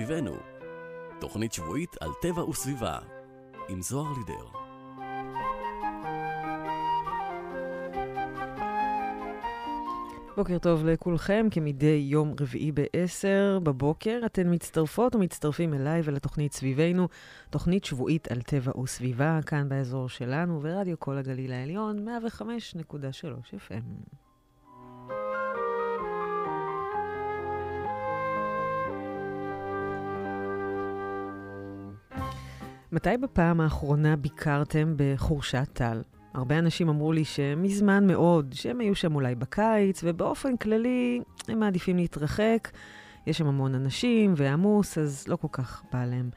סביבנו. תוכנית שבועית על טבע וסביבה, עם זוהר לידר. בוקר טוב לכולכם, כמדי יום רביעי ב-10 בבוקר. אתן מצטרפות ומצטרפים אליי ולתוכנית סביבנו, תוכנית שבועית על טבע וסביבה, כאן באזור שלנו, ורדיו כל הגליל העליון, 105.3 FM. מתי בפעם האחרונה ביקרתם בחורשת טל? הרבה אנשים אמרו לי שמזמן מאוד, שהם היו שם אולי בקיץ, ובאופן כללי הם מעדיפים להתרחק. יש שם המון אנשים ועמוס, אז לא כל כך בא להם.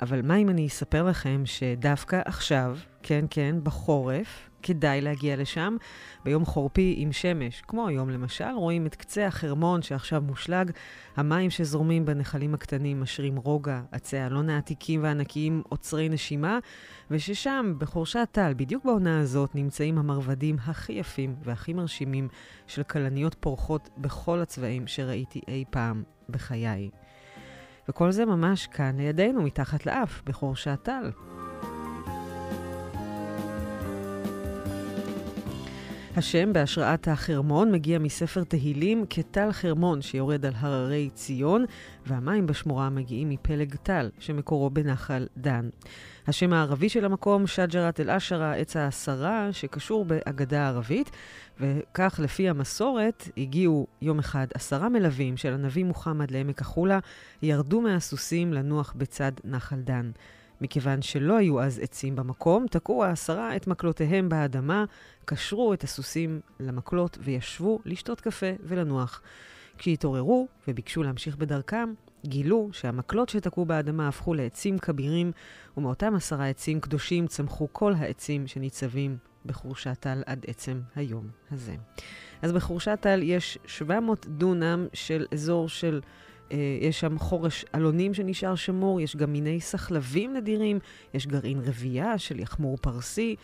אבל מה אם אני אספר לכם שדווקא עכשיו, כן, כן, בחורף, כדאי להגיע לשם. ביום חורפי עם שמש, כמו היום למשל, רואים את קצה החרמון שעכשיו מושלג, המים שזורמים בנחלים הקטנים משרים רוגע, עצי האלון העתיקים והענקיים עוצרי נשימה, וששם, בחורשת טל, בדיוק בעונה הזאת, נמצאים המרבדים הכי יפים והכי מרשימים של כלניות פורחות בכל הצבעים שראיתי אי פעם בחיי. וכל זה ממש כאן לידינו, מתחת לאף, בחורשת טל. השם בהשראת החרמון מגיע מספר תהילים כטל חרמון שיורד על הררי ציון, והמים בשמורה מגיעים מפלג טל, שמקורו בנחל דן. השם הערבי של המקום, שג'רת אל-אשרה, עץ העשרה, שקשור באגדה הערבית, וכך לפי המסורת הגיעו יום אחד עשרה מלווים של הנביא מוחמד לעמק החולה, ירדו מהסוסים לנוח בצד נחל דן. מכיוון שלא היו אז עצים במקום, תקעו העשרה את מקלותיהם באדמה, קשרו את הסוסים למקלות וישבו לשתות קפה ולנוח. כשהתעוררו וביקשו להמשיך בדרכם, גילו שהמקלות שתקעו באדמה הפכו לעצים כבירים, ומאותם עשרה עצים קדושים צמחו כל העצים שניצבים בחורשת טל עד עצם היום הזה. אז בחורשת טל יש 700 דונם של אזור של יש שם חורש אלונים שנשאר שמור, יש גם מיני סחלבים נדירים, יש גרעין רבייה של יחמור פרסי,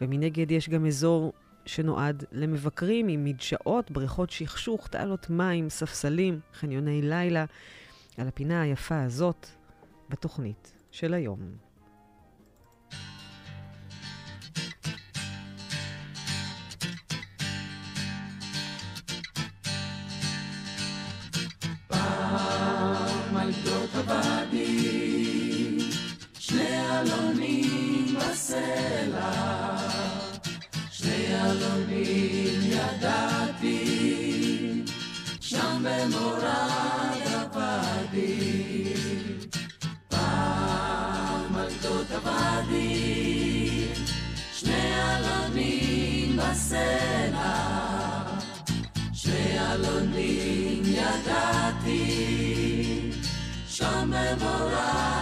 ומנגד יש גם אזור שנועד למבקרים עם מדשאות, בריכות שכשוך, תעלות מים, ספסלים, חניוני לילה. על הפינה היפה הזאת בתוכנית של היום. אלונים בסלע, שני אלונים ידעתי, שם במורד הוואדי. פעם על גדות הוואדי, שני אלונים בסלע, שני אלונים ידעתי, שם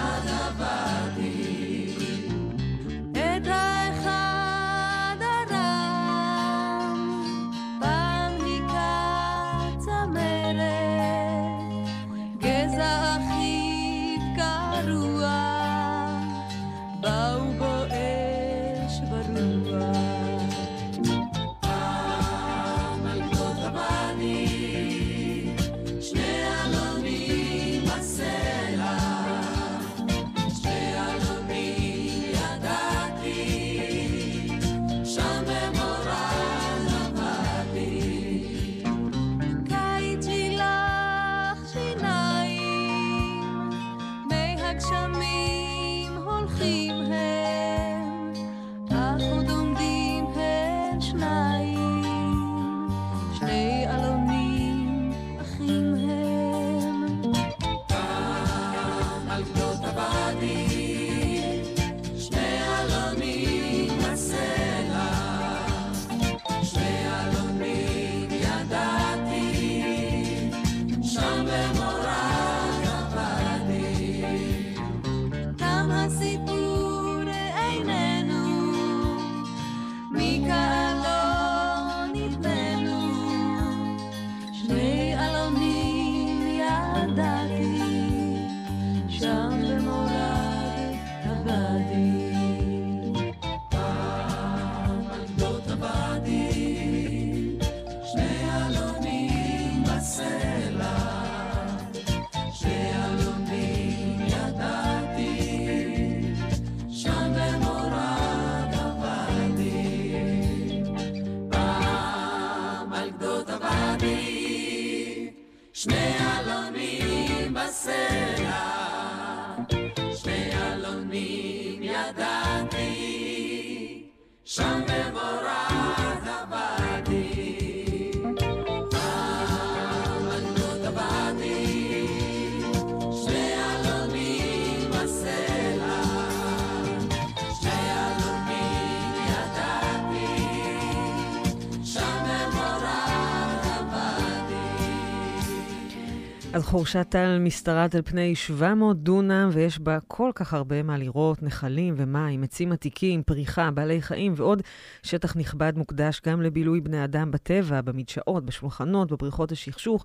אז חורשת טל משתרעת על פני 700 דונם, ויש בה כל כך הרבה מה לראות, נחלים ומים, עצים עתיקים, פריחה, בעלי חיים ועוד שטח נכבד מוקדש גם לבילוי בני אדם בטבע, במדשאות, בשולחנות, בבריכות השכשוך.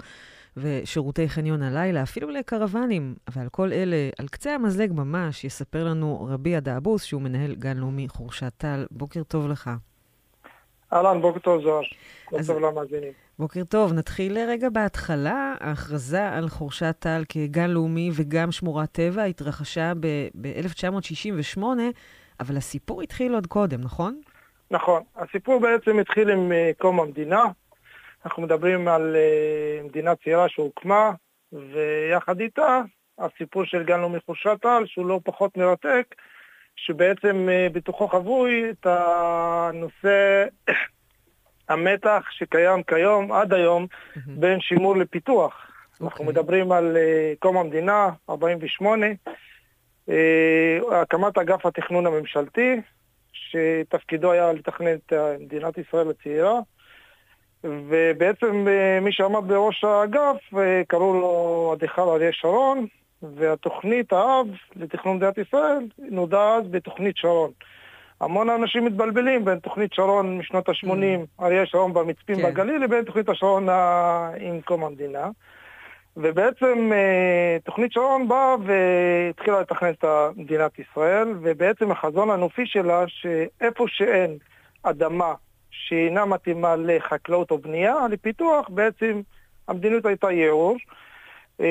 ושירותי חניון הלילה, אפילו לקרוונים. ועל כל אלה, על קצה המזלג ממש, יספר לנו רבי הדאבוס, שהוא מנהל גן לאומי חורשת טל. בוקר טוב לך. אהלן, בוקר טוב זוהר. בוקר אז- טוב למאזינים. בוקר טוב. נתחיל רגע בהתחלה. ההכרזה על חורשת טל כגן לאומי וגם שמורת טבע התרחשה ב-1968, אבל הסיפור התחיל עוד קודם, נכון? נכון, הסיפור בעצם התחיל עם אה, קום המדינה. אנחנו מדברים על אה, מדינה צעירה שהוקמה, ויחד איתה הסיפור של גן לאומי חורשת טל, שהוא לא פחות מרתק, שבעצם אה, בתוכו חבוי את הנושא, המתח שקיים כיום, עד היום, בין שימור לפיתוח. אנחנו אוקיי. מדברים על אה, קום המדינה, 48, אה, הקמת אגף התכנון הממשלתי, שתפקידו היה לתכנן את מדינת ישראל הצעירה, ובעצם אה, מי שעמד בראש האגף, קראו לו אדריכל אריה שרון, והתוכנית האב לתכנון מדינת ישראל נודעה אז בתוכנית שרון. המון אנשים מתבלבלים בין תוכנית שרון משנות ה-80, אריה שרון במצפים כן. בגליל, לבין תוכנית השרון ה- עם קום המדינה. ובעצם אה, תוכנית שרון באה והתחילה לתכנן את מדינת ישראל, ובעצם החזון הנופי שלה, שאיפה שאין אדמה שאינה מתאימה לחקלאות או בנייה, לפיתוח, בעצם המדיניות הייתה ייעור. אה,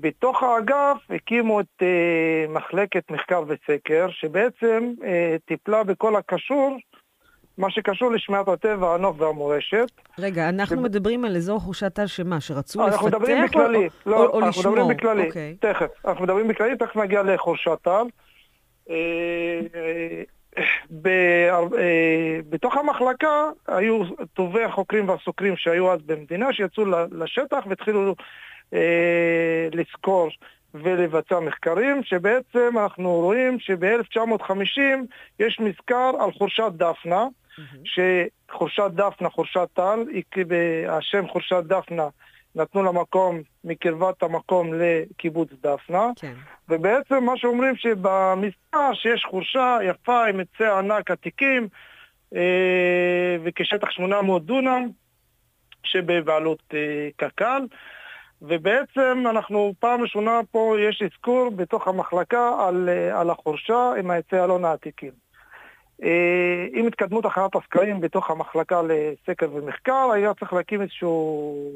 בתוך האגף הקימו את אה, מחלקת מחקר וסקר, שבעצם אה, טיפלה בכל הקשור, מה שקשור לשמיעת הטבע, הנוף והמורשת. רגע, אנחנו שב- מדברים על אזור חורשת טל שמה? שרצו אנחנו לפתח מדברים או- בכללי, או- לא, או- או אנחנו מדברים לשמור? בכללי, אוקיי. תכף, אנחנו מדברים בכללי, תכף נגיע. אה, אה, ב- בתוך המחלקה היו טובי החוקרים והסוקרים שהיו אז במדינה, שיצאו לשטח והתחילו אה, לסקור ולבצע מחקרים, שבעצם אנחנו רואים שב-1950 יש מזכר על חורשת דפנה, שחורשת דפנה, חורשת טל, השם חורשת דפנה נתנו לה מקום מקרבת המקום לקיבוץ דפנה, כן. ובעצם מה שאומרים שבמספר שיש חורשה יפה עם עצי ענק עתיקים אה, וכשטח 800 דונם שבבעלות אה, קק"ל ובעצם אנחנו פעם ראשונה פה יש אזכור בתוך המחלקה על, אה, על החורשה עם העצי אלון העתיקים. אה, עם התקדמות הכנת הסקרים בתוך המחלקה לסקר ומחקר היה צריך להקים איזשהו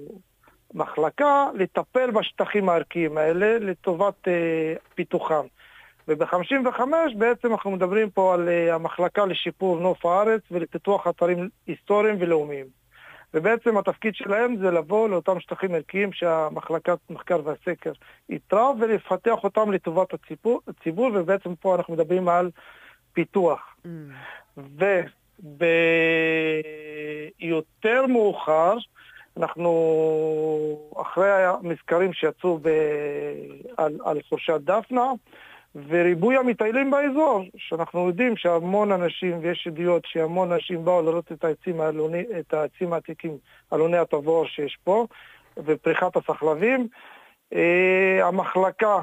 מחלקה לטפל בשטחים הערכיים האלה לטובת אה, פיתוחם. וב-55 בעצם אנחנו מדברים פה על אה, המחלקה לשיפור נוף הארץ ולפיתוח אתרים היסטוריים ולאומיים. ובעצם התפקיד שלהם זה לבוא לאותם שטחים ערכיים שהמחלקת מחקר והסקר איתרה ולפתח אותם לטובת הציבור, הציבור ובעצם פה אנחנו מדברים על פיתוח. Mm. וביותר מאוחר, אנחנו, אחרי המזכרים שיצאו ב, על, על חורשת דפנה, וריבוי המטיילים באזור, שאנחנו יודעים שהמון אנשים, ויש עדויות שהמון אנשים באו לראות את העצים, האלוני, את העצים העתיקים, אלוני התבור שיש פה, ופריחת הסחלבים. אה, המחלקה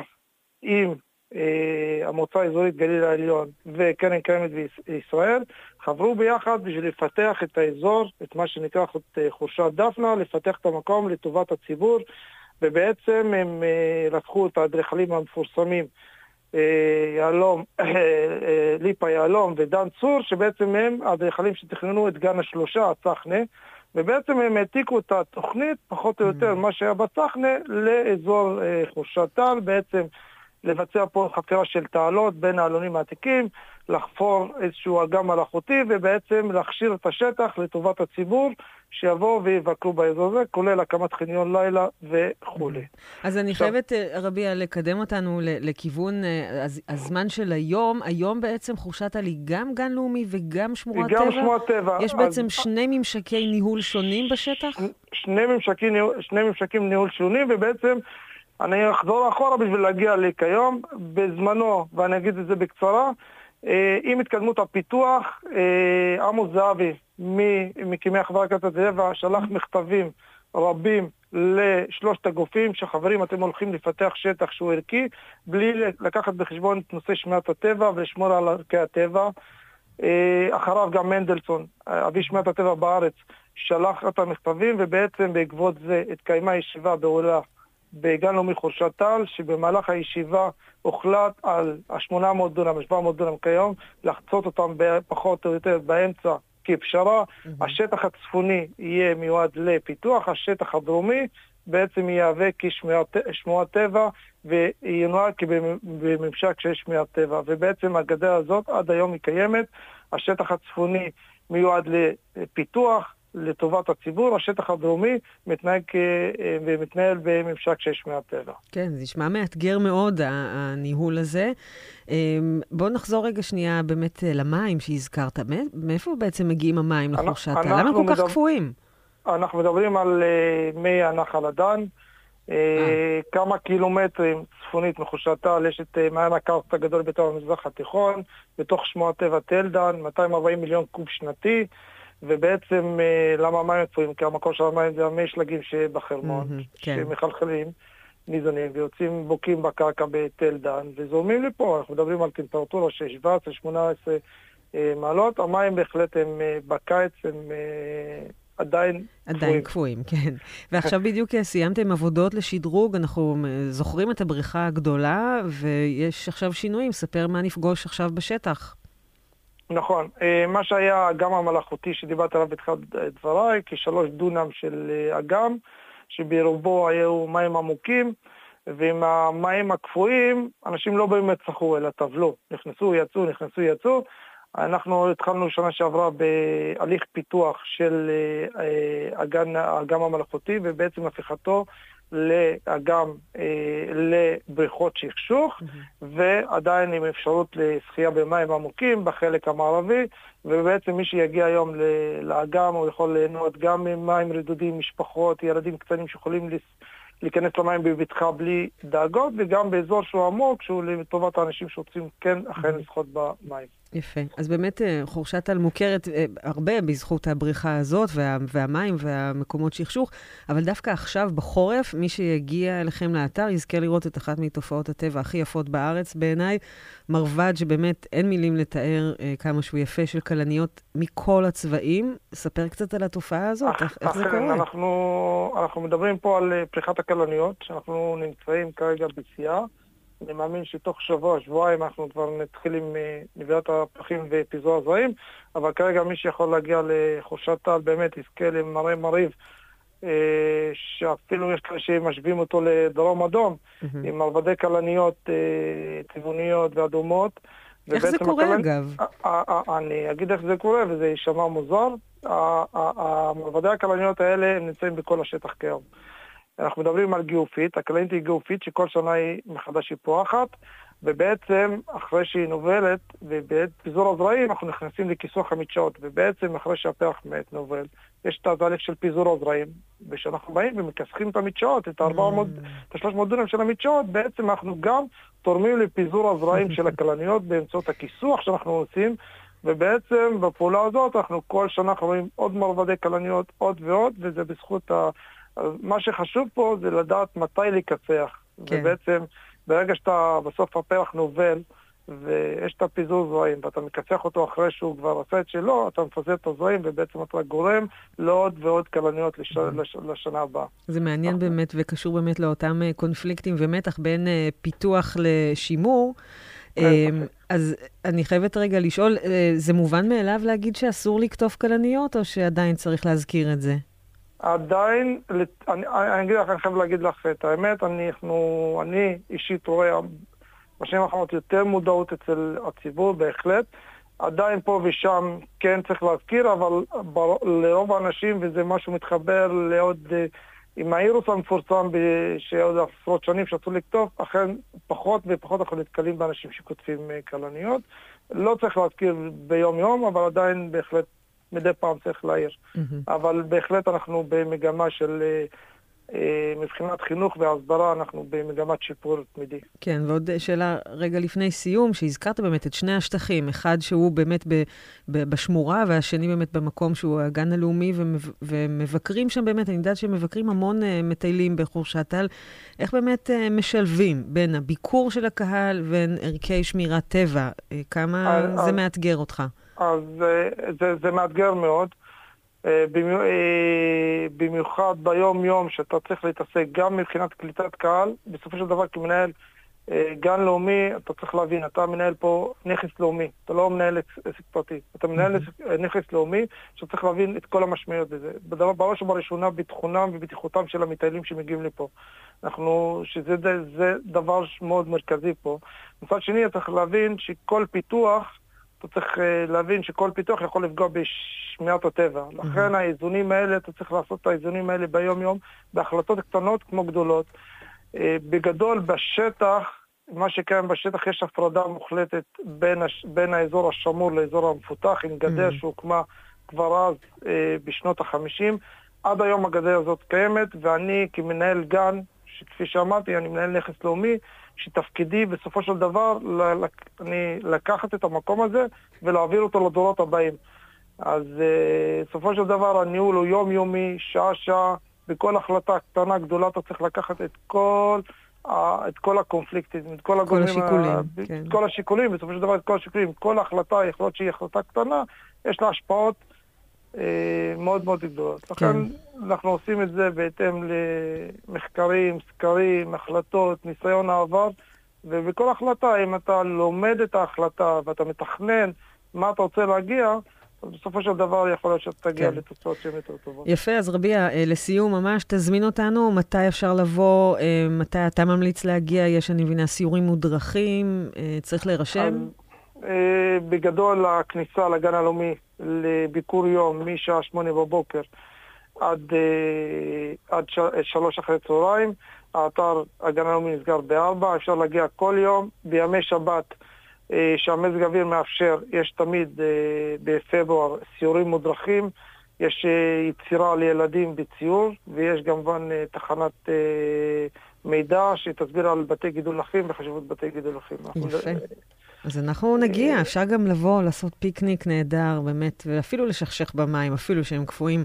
עם אה, המועצה האזורית גליל העליון וקרן קיימת בישראל חברו ביחד בשביל לפתח את האזור, את מה שנקרא אה, חורשת דפנה, לפתח את המקום לטובת הציבור, ובעצם הם אה, לקחו את האדריכלים המפורסמים יהלום, אה, אה, ליפה יהלום ודן צור, שבעצם הם האדריכלים שתכננו את גן השלושה, הצחנה, ובעצם הם העתיקו את התוכנית, פחות או יותר, מה שהיה בצחנה, לאזור אה, חורשת טל, בעצם לבצע פה חפירה של תעלות בין העלונים העתיקים, לחפור איזשהו אגם מלאכותי ובעצם להכשיר את השטח לטובת הציבור שיבואו ויבקרו באזור הזה, כולל הקמת חניון לילה וכולי. אז אני עכשיו- חייבת, אה, רבי, לקדם אותנו לכיוון אה, הז- הזמן של היום. היום בעצם חורשת על היא גם גן לאומי וגם שמורת טבע? גם שמורת טבע. יש אז בעצם שני ממשקי ניהול שונים בשטח? שני ממשקים, שני ממשקים ניהול שונים, ובעצם אני אחזור אחורה בשביל להגיע לכיום. בזמנו, ואני אגיד את זה בקצרה, אה, עם התקדמות הפיתוח, אה, עמוס זהבי, ממקימי החברה להגנת הטבע, שלח מכתבים רבים לשלושת הגופים, שחברים, אתם הולכים לפתח שטח שהוא ערכי, בלי לקחת בחשבון את נושא שמירת הטבע ולשמור על ערכי הטבע. אה, אחריו גם מנדלסון, אבי שמירת הטבע בארץ, שלח את המכתבים, ובעצם בעקבות זה התקיימה ישיבה בעולה בגן לאומי חורשת טל, שבמהלך הישיבה הוחלט על ה-800 דונם, ה-700 דונם כיום, לחצות אותם פחות או יותר באמצע כפשרה. השטח הצפוני יהיה מיועד לפיתוח, השטח הדרומי בעצם יהווה כשמורת טבע וינוהג כבממשק של שמירת טבע. ובעצם הגדר הזאת עד היום היא קיימת. השטח הצפוני מיועד לפיתוח, לטובת הציבור, השטח הדרומי מתנהג כ- ומתנהל בממשק של שמירת טבע. כן, זה נשמע מאתגר מאוד, הניהול הזה. אמ, בואו נחזור רגע שנייה באמת אה, למים שהזכרת. מא- מאיפה בעצם מגיעים המים לחורשת? למה הם כל כך קפואים? אנחנו מדברים על אה, מי הנחל הדן. אה, כמה קילומטרים צפונית מחורשת טל יש את אה, מעיין הקרסט הגדול ביותר במזרח התיכון, בתוך שמורת טבע תל דן, 240 מיליון קוב שנתי, ובעצם אה, למה המים קפואים? כי המקור של המים זה המי שלגים שבחרמון, כן. שמחלחלים, ניזונים, ויוצאים בוקעים בקרקע בתל דן, וזורמים לפה, אנחנו מדברים על טמפרטורה של 17-18 אה, מעלות, המים בהחלט הם אה, בקיץ, הם עדיין עדיין קפואים, כן. ועכשיו בדיוק סיימתם עבודות לשדרוג, אנחנו זוכרים את הבריכה הגדולה, ויש עכשיו שינויים. ספר מה נפגוש עכשיו בשטח. נכון. אה, מה שהיה האגם המלאכותי שדיברת עליו בתחילת דבריי, כשלוש דונם של אה, אגם, שברובו היו מים עמוקים, ועם המים הקפואים, אנשים לא באמת צחו, אלא טבלו. נכנסו, יצאו, נכנסו, יצאו. אנחנו התחלנו שנה שעברה בהליך פיתוח של אה, אגן, האגם המלאכותי, ובעצם הפיכתו לאגם, אה, לבריכות שכשוך. ועדיין עם אפשרות לשחייה במים עמוקים בחלק המערבי, ובעצם מי שיגיע היום לאגם הוא יכול ליהנות גם ממים רדודים, משפחות, ילדים קטנים שיכולים להיכנס למים בבטחה בלי דאגות, וגם באזור שהוא עמוק, שהוא לטובת האנשים שרוצים כן אכן לשחות במים. יפה. אז באמת אה, חורשת טל מוכרת אה, הרבה בזכות הבריכה הזאת וה, והמים והמקומות שכשוך, אבל דווקא עכשיו, בחורף, מי שיגיע אליכם לאתר יזכה לראות את אחת מתופעות הטבע הכי יפות בארץ בעיניי, מרבד שבאמת אין מילים לתאר אה, כמה שהוא יפה, של כלניות מכל הצבעים. ספר קצת על התופעה הזאת, איך, איך זה קורה? אנחנו, אנחנו מדברים פה על פריחת הכלניות, שאנחנו נמצאים כרגע בשיאה. אני מאמין שתוך שבוע, שבועיים אנחנו כבר נתחיל עם אה, נביאת הפרחים ופיזור הזרעים, אבל כרגע מי שיכול להגיע לחורשת טל באמת יזכה למראה מרהיב, אה, שאפילו יש כאלה שמשווים אותו לדרום אדום, מהמם. עם מרבדי כלניות אה, צבעוניות ואדומות. איך זה קורה, הכלנ- אגב? אה, אה, אני אגיד איך זה קורה, וזה יישמע מוזר. המרבדי הכלניות האלה הם נמצאים בכל השטח כיום. אנחנו מדברים על גיאופית, הכלנית היא גיאופית שכל שנה היא מחדש היא פורחת, ובעצם אחרי שהיא נובלת, ובעת פיזור הזרעים אנחנו נכנסים לכיסוח המדשאות, ובעצם אחרי שהפרח מת נובל, יש את התהליך של פיזור הזרעים, וכשאנחנו באים ומכסחים את המדשאות, את ה-400, את ה-300 דונם של המדשאות, בעצם אנחנו גם תורמים לפיזור הזרעים של הכלניות באמצעות הכיסוח שאנחנו עושים, ובעצם בפעולה הזאת אנחנו כל שנה רואים עוד מרבדי כלניות, עוד ועוד, וזה בזכות ה... מה שחשוב פה זה לדעת מתי לקצח. כן. ובעצם ברגע שאתה בסוף הפרח נובל, ויש את הפיזור זרעים, ואתה מקצח אותו אחרי שהוא כבר עשה את שלו, אתה מפזר את הזרעים, ובעצם אתה גורם לעוד ועוד כלניות לש... לש... לשנה הבאה. זה מעניין באמת וקשור באמת לאותם אה, קונפליקטים ומתח בין אה, פיתוח לשימור. אין אה, ספק. אז אני חייבת רגע לשאול, זה מובן מאליו להגיד שאסור לקטוף כלניות, או שעדיין צריך להזכיר את זה? עדיין, אני, אני אגיד לך, אני חייב להגיד לך את האמת, אני, אנחנו, אני אישית רואה בשנים האחרונות יותר מודעות אצל הציבור, בהחלט. עדיין פה ושם כן צריך להזכיר, אבל בר- לרוב האנשים, וזה משהו מתחבר לעוד, אה, עם האירוס המפורסם שעוד עשרות שנים שאסור לכתוב, אכן פחות ופחות אנחנו נתקלים באנשים שכותבים אה, כלניות. לא צריך להזכיר ביום-יום, אבל עדיין בהחלט מדי פעם צריך להעיר. מהמם. אבל בהחלט אנחנו במגמה של, אה, אה, מבחינת חינוך והסברה, אנחנו במגמת שיפור תמידי. כן, ועוד שאלה רגע לפני סיום, שהזכרת באמת את שני השטחים, אחד שהוא באמת ב, ב, בשמורה, והשני באמת במקום שהוא הגן הלאומי, ומב, ומבקרים שם באמת, אני יודעת שמבקרים המון uh, מטיילים בחורשת טל. איך באמת uh, משלבים בין הביקור של הקהל ובין ערכי שמירת טבע? Uh, כמה אז- זה אז- מאתגר אותך? אז אה, זה, זה מאתגר מאוד, אה, אה, במיוחד ביום-יום שאתה צריך להתעסק גם מבחינת קליטת קהל, בסופו של דבר כמנהל גן לאומי, אתה צריך להבין, אתה מנהל פה נכס לאומי, אתה לא מנהל עסק פרטי, אתה מנהל נכס לאומי שאתה צריך להבין את כל המשמעויות בזה. בדבר- בראש ובראשונה ביטחונם ובטיחותם של המטיילים שמגיעים לפה. אנחנו, שזה זה דבר מאוד מרכזי פה. מצד שני, אתה צריך להבין שכל פיתוח, אתה צריך אה, להבין שכל פיתוח יכול לפגוע בשמיעת הטבע. לכן האיזונים האלה, אתה צריך לעשות את האיזונים האלה ביום-יום, בהחלטות קטנות כמו גדולות. אה, בגדול, בשטח, מה שקיים בשטח, יש הפרדה מוחלטת בין, הש... בין האזור השמור לאזור המפותח, עם גדר Mhm. שהוקמה כבר אז אה, בשנות החמישים. עד היום הגדר הזאת קיימת, ואני כמנהל גן, שכפי שאמרתי, אני מנהל נכס לאומי, שתפקידי בסופו של דבר ל- אני לקחת את המקום הזה ולהעביר אותו לדורות הבאים. אז אה, בסופו של דבר הניהול הוא יומיומי, שעה-שעה, בכל החלטה קטנה, גדולה, אתה צריך לקחת את כל, את כל הקונפליקטים, את כל הגורמים, השיקולים, ה- כן. את כל השיקולים, בסופו של דבר את כל השיקולים, כל החלטה, יכול להיות שהיא החלטה קטנה, יש לה השפעות מאוד מאוד גדולות. לכן אנחנו עושים את זה בהתאם למחקרים, סקרים, החלטות, ניסיון העבר, ובכל החלטה, אם אתה לומד את ההחלטה ואתה מתכנן מה אתה רוצה להגיע, בסופו של דבר יכול להיות שאתה תגיע כן. לתוצאות שהן יותר טובות. יפה, אז רביע, אה, לסיום ממש, תזמין אותנו, מתי אפשר לבוא, אה, מתי אתה ממליץ להגיע, יש, אני מבינה, סיורים מודרכים, אה, צריך להירשם? אז, אה, בגדול הכניסה לגן הלאומי לביקור יום משעה שמונה בבוקר עד, אה, עד ש... שלוש אחרי צהריים. האתר הגן הלאומי נסגר בארבע, אפשר להגיע כל יום. בימי שבת אה, שהמזג האוויר מאפשר, יש תמיד אה, בפברואר סיורים מודרכים. יש אה, יצירה לילדים בציור, ויש כמובן אה, תחנת אה, מידע שתסביר על בתי גידול לחים וחשיבות בתי גידול לחים. יפה. אז אנחנו נגיע, אפשר גם לבוא, לעשות פיקניק נהדר, באמת, ואפילו לשכשך במים, אפילו שהם קפואים.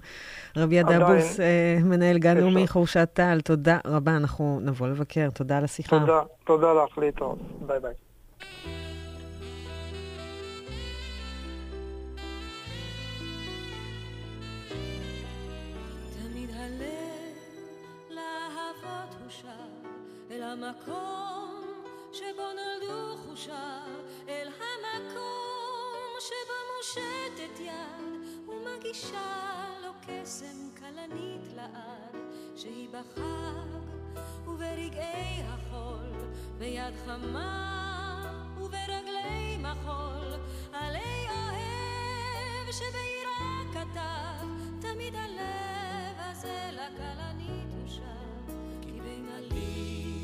רבי. דאבוס, אה, מנהל גן. לאומי חורשת טל, תודה רבה, אנחנו נבוא לבקר, תודה על השיחה. תודה, תודה לך, להתראות. ביי ביי. אל המקום שבו נולדו חושיו, אל המקום שבו מושטת יד ומגישה לו קסם כלנית לעד, שהיא בחג וברגעי החול, ביד חמה וברגלי מחול, עלי אוהב שבעירה כתב, תמיד הלב הזה לכלנית הוא שב, כי בין עלים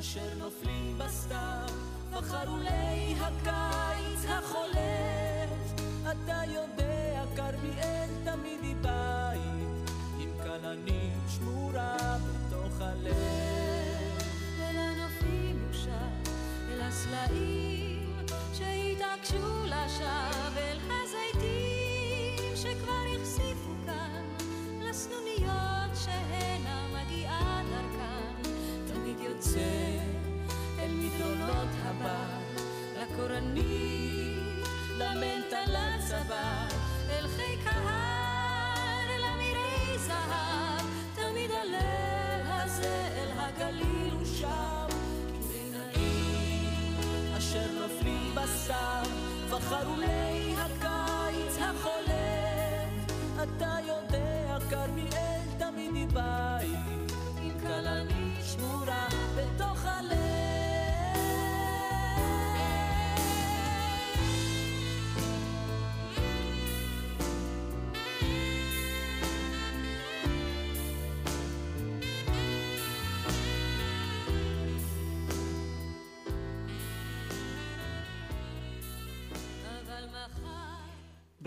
אשר נופלים בסתיו, בחרולי הקיץ החולף. אתה יודע, כרמיאל תמיד היא בית, עם כלנית שמורה בתוך הלב. אל הנופים הוא שב, אל הסלעים שהתעקשו לשווא, אל הזיתים שכבר החשיפו כאן, לסנוניות שהנה מגיעה תמיד יוצא אל מדרונות הבר, לקורנית, למנטה לצבא, אל חיק ההר, אל אמירי זהב, תמיד הלב הזה אל הגליל הוא שם, העיר אשר נופלים בסתיו, בחרולי הקיץ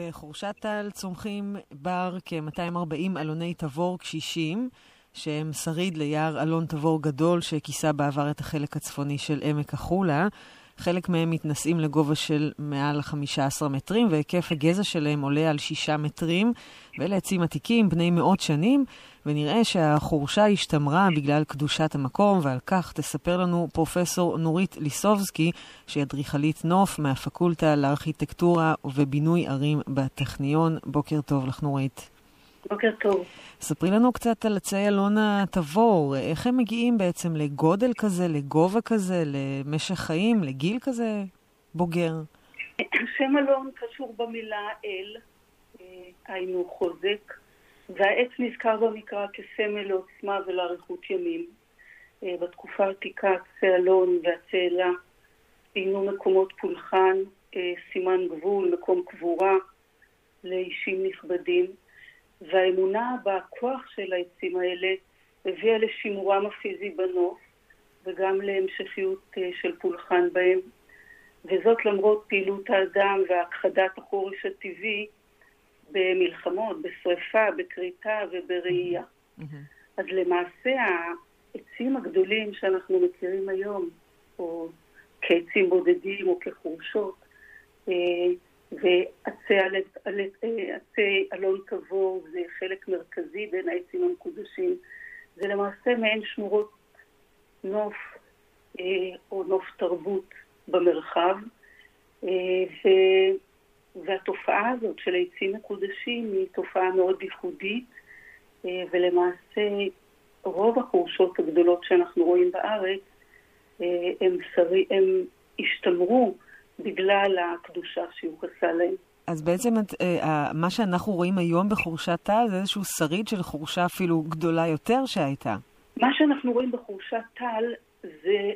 בחורשת טל צומחים בר כ-240 אלוני תבור קשישים, שהם שריד ליער אלון תבור גדול שכיסה בעבר את החלק הצפוני של עמק החולה. חלק מהם מתנשאים לגובה של מעל 15 מטרים, והיקף הגזע שלהם עולה על 6 מטרים, ואלה עצים עתיקים, בני מאות שנים, ונראה שהחורשה השתמרה בגלל קדושת המקום, ועל כך תספר לנו פרופסור נורית ליסובסקי, שהיא אדריכלית נוף מהפקולטה לארכיטקטורה ובינוי ערים בטכניון. בוקר טוב לך, נורית. בוקר טוב. ספרי לנו קצת על עצי אלון התבור, איך הם מגיעים בעצם לגודל כזה, לגובה כזה, למשך חיים, לגיל כזה בוגר? שם אלון קשור במילה אל, אה, היינו חוזק, והעץ נזכר במקרא כסמל לעוצמה ולאריכות ימים. אה, בתקופה העתיקה עצי אלון ועצי אלה ציינו מקומות פולחן, אה, סימן גבול, מקום קבורה לאישים נכבדים. והאמונה בכוח של העצים האלה הביאה לשימורם הפיזי בנוף וגם להמשכיות אה, של פולחן בהם, וזאת למרות פעילות האדם והכחדת החורש הטבעי במלחמות, בשריפה, בכריתה ובראייה. אז למעשה העצים הגדולים שאנחנו מכירים היום, או כעצים בודדים או כחורשות, אה, ועצי אלון תבור זה חלק מרכזי בין העצים המקודשים. זה למעשה מעין שמורות נוף אה, או נוף תרבות במרחב, אה, ו... והתופעה הזאת של עצים מקודשים היא תופעה מאוד ייחודית, אה, ולמעשה רוב החורשות הגדולות שאנחנו רואים בארץ הם, שרי, הם השתמרו בגלל הקדושה שיוחסה להם. אז בעצם את, אה, מה שאנחנו רואים היום בחורשת טל זה איזשהו שריד של חורשה אפילו גדולה יותר שהייתה. מה שאנחנו רואים בחורשת טל זה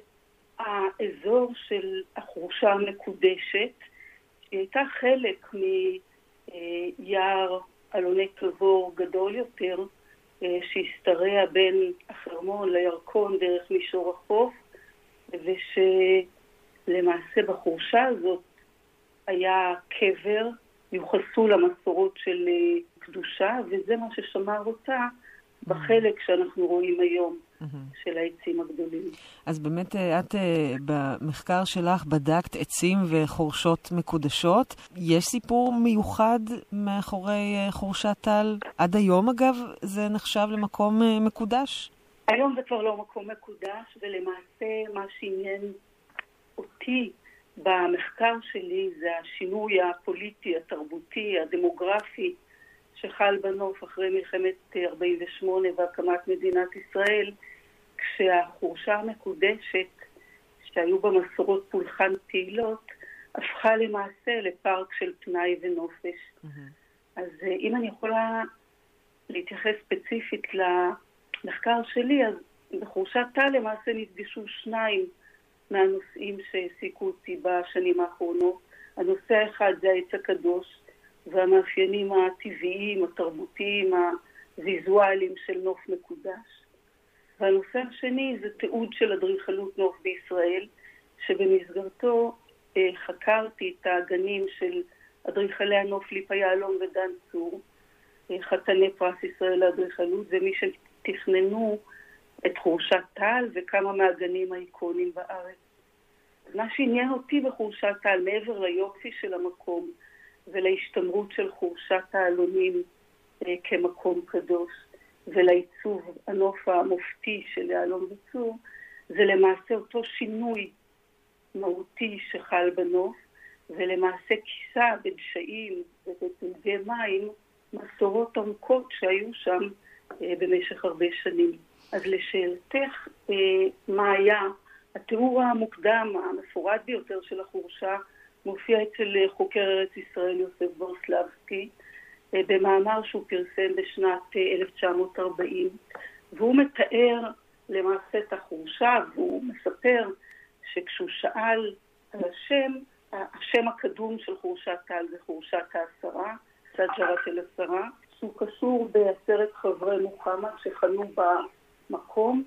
האזור של החורשה המקודשת, שהיא הייתה חלק מיער אלוני תבור גדול יותר, אה, שהשתרע בין החרמון לירקון דרך מישור החוף, וש... למעשה בחורשה הזאת היה קבר, יוחסו למסורות של אה, קדושה, וזה מה ששמר אותה בחלק שאנחנו רואים היום. של העצים הגדולים. אז באמת אה, את אה, במחקר שלך בדקת עצים וחורשות מקודשות. יש סיפור מיוחד מאחורי חורשת טל? עד היום, אגב, זה נחשב למקום מקודש? היום זה כבר לא מקום מקודש, ולמעשה מה שעניין אותי במחקר שלי זה השינוי הפוליטי, התרבותי, הדמוגרפי שחל בנוף אחרי מלחמת 48' והקמת מדינת ישראל, כשהחורשה המקודשת שהיו בה מסורות פולחן פעילות, הפכה למעשה לפארק של פנאי ונופש. Mm-hmm. אז אה, אם אני יכולה להתייחס ספציפית למחקר שלי, אז בחורשת טל למעשה נפגשו שניים מהנושאים שהעסיקו אותי בשנים האחרונות. הנושא האחד זה העץ הקדוש והמאפיינים הטבעיים, התרבותיים, הוויזואליים של נוף מקודש. והנושא השני זה תיעוד של אדריכלות נוף בישראל, שבמסגרתו אה, חקרתי את הגנים של אדריכלי הנוף ליפה יהלום ודן צור, אה, חתני פרס ישראל לאדריכלות, ומי שתכננו את חורשת טל וכמה מהגנים האיקונים בארץ. מה שעניין אותי בחורשת טל, מעבר ליופי של המקום ולהשתמרות של חורשת העלונים אה, כמקום קדוש ולעיצוב הנוף המופתי של יהלום וצור, זה למעשה אותו שינוי מהותי שחל בנוף, ולמעשה כיסה בדשאים ובפלגי מים מסורות עמוקות שהיו שם אה, במשך הרבה שנים. אז לשאלתך, אה, מה היה, התיאור המוקדם, המפורט ביותר של החורשה, מופיע אצל חוקר ארץ ישראל יוסף ברסלבסקי, אה, במאמר שהוא פרסם בשנת 1940, אה, והוא מתאר למעשה את החורשה, והוא מספר שכשהוא שאל על השם, השם הקדום של חורשת טל זה חורשת העשרה, סג'רת אל עשרה, שהוא קשור בעשרת חברי מוחמד שחנו מקום,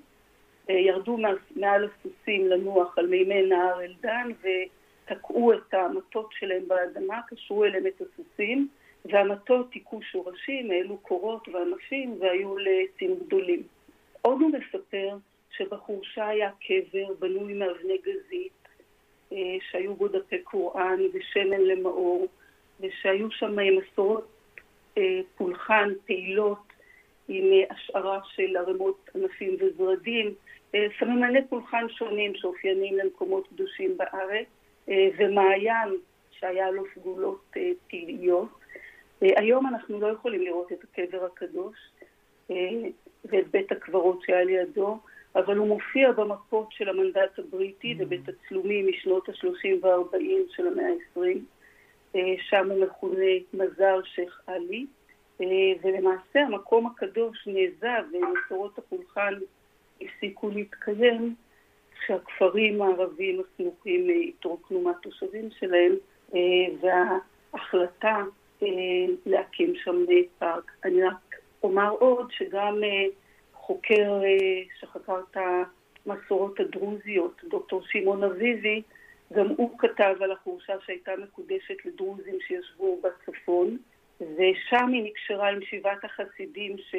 אה, ירדו מעל הסוסים לנוח על מימי נהר אלדן ותקעו את המטות שלהם באדמה, קשרו אליהם את הסוסים והמטות היכו שורשים, העלו קורות וענפים והיו לעצים גדולים. עוד הוא מספר שבחורשה היה קבר בנוי מאבני גזית, אה, שהיו בו דפי קוראן ושמן למאור, ושהיו שם מסורות אה, פולחן, פעילות, עם השערה של ערימות ענפים וזרדים, סממני פולחן שונים שאופיינים למקומות קדושים בארץ, ומעיין שהיה לו סגולות פלאיות. היום אנחנו לא יכולים לראות את הקבר הקדוש ואת בית הקברות שהיה לידו, אבל הוא מופיע במפות של המנדט הבריטי mm. ובתצלומים משנות ה-30 וה-40 של המאה ה-20. שם הוא מכונה מזר שייח' עלי, ולמעשה המקום הקדוש נעזב ומסורות הפולחן הפסיקו להתקיים כשהכפרים הערבים הסמוכים התרוקנו מהתושבים שלהם, וההחלטה להקים שם פארק. אני רק אומר עוד שגם חוקר שחקר את המסורות הדרוזיות, דוקטור שמעון אביבי, גם הוא כתב על החורשה שהייתה מקודשת לדרוזים שישבו בצפון, ושם היא נקשרה עם שבעת החסידים ש...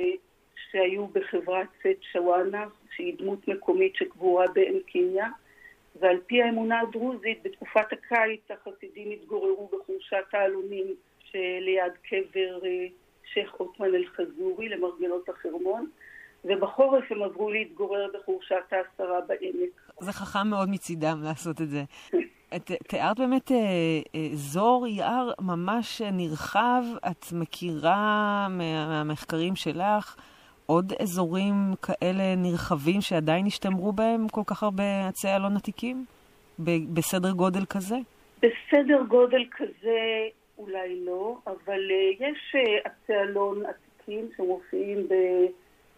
שהיו בחברת סט שוואנה, שהיא דמות מקומית שקבורה בעין קיניה, ועל פי האמונה הדרוזית, בתקופת הקיץ החסידים התגוררו בחורשת העלונים שליד קבר שייח' עות'מן אל-חזורי למרגלות החרמון, ובחורף הם עברו להתגורר בחורשת העשרה בעמק. זה חכם מאוד מצידם לעשות את זה. את תיארת באמת אזור יער ממש נרחב, את מכירה מהמחקרים שלך עוד אזורים כאלה נרחבים שעדיין השתמרו בהם כל כך הרבה עצי אלון עתיקים? בסדר גודל כזה? בסדר גודל כזה אולי לא, אבל יש עצי אלון עתיקים שמופיעים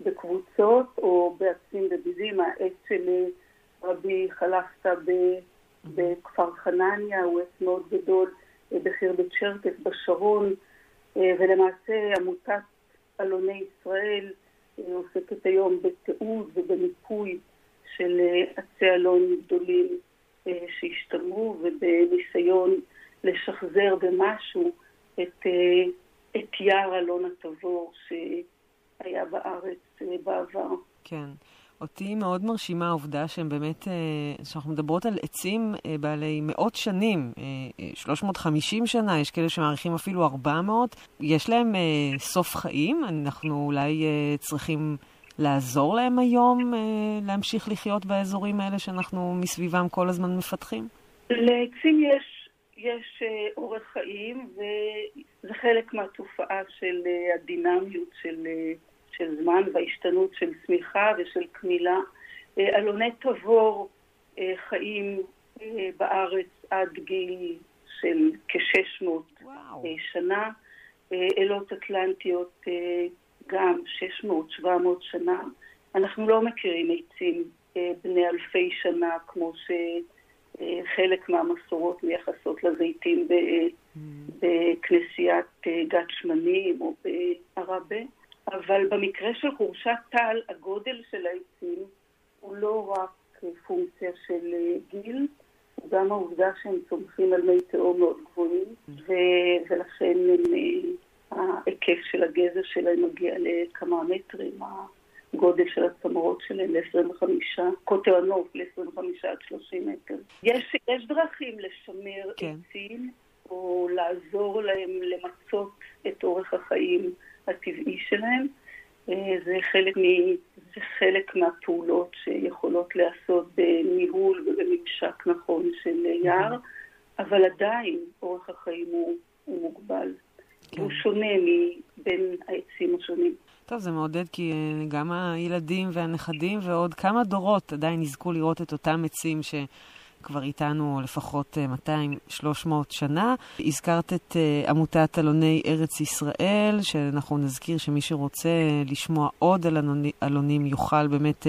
בקבוצות או בעצים בביזים. העץ של רבי חלפתא בכפר חנניה הוא עץ מאוד גדול בחירבת צ'רקס בשרון, ולמעשה עמותת אלוני ישראל עוסקת היום בתיעוד ובמיפוי של עצי אלון גדולים שהשתמרו ובניסיון לשחזר במשהו את, את יער אלון התבור שהיה בארץ בעבר. כן. אותי מאוד מרשימה העובדה שהם באמת, שאנחנו מדברות על עצים בעלי מאות שנים, 350 שנה, יש כאלה שמעריכים אפילו 400, יש להם סוף חיים, אנחנו אולי צריכים לעזור להם היום להמשיך לחיות באזורים האלה שאנחנו מסביבם כל הזמן מפתחים? לעצים יש, יש אורך חיים, וזה חלק מהתופעה של הדינמיות של... של זמן וההשתנות של צמיחה ושל קמילה. אלוני תבור חיים בארץ עד גיל של כ-600 שנה. אלות אטלנטיות גם 600-700 שנה. אנחנו לא מכירים עצים בני אלפי שנה כמו שחלק מהמסורות מייחסות לזיתים בכנסיית גת שמנים או בערבה. אבל במקרה של חורשת טל, הגודל של העצים הוא לא רק פונקציה של גיל, הוא גם העובדה שהם צומחים על מי תהום מאוד גבוהים, ו- ולכן הם, ההיקף של הגזע שלהם מגיע לכמה מטרים, הגודל של הצמרות שלהם ל-25, קוטר הנוף ל-25 עד 30 מטר. יש, יש דרכים לשמר כן. עצים או לעזור להם למצות את אורך החיים. הטבעי שלהם. זה חלק, מ, זה חלק מהפעולות שיכולות להיעשות בניהול ובממשק נכון של יער, אבל עדיין אורך החיים הוא, הוא מוגבל. כן. הוא שונה מבין העצים השונים. טוב, זה מעודד כי גם הילדים והנכדים ועוד כמה דורות עדיין יזכו לראות את אותם עצים ש... כבר איתנו לפחות 200-300 שנה. הזכרת את עמותת אלוני ארץ ישראל, שאנחנו נזכיר שמי שרוצה לשמוע עוד על אלונים יוכל באמת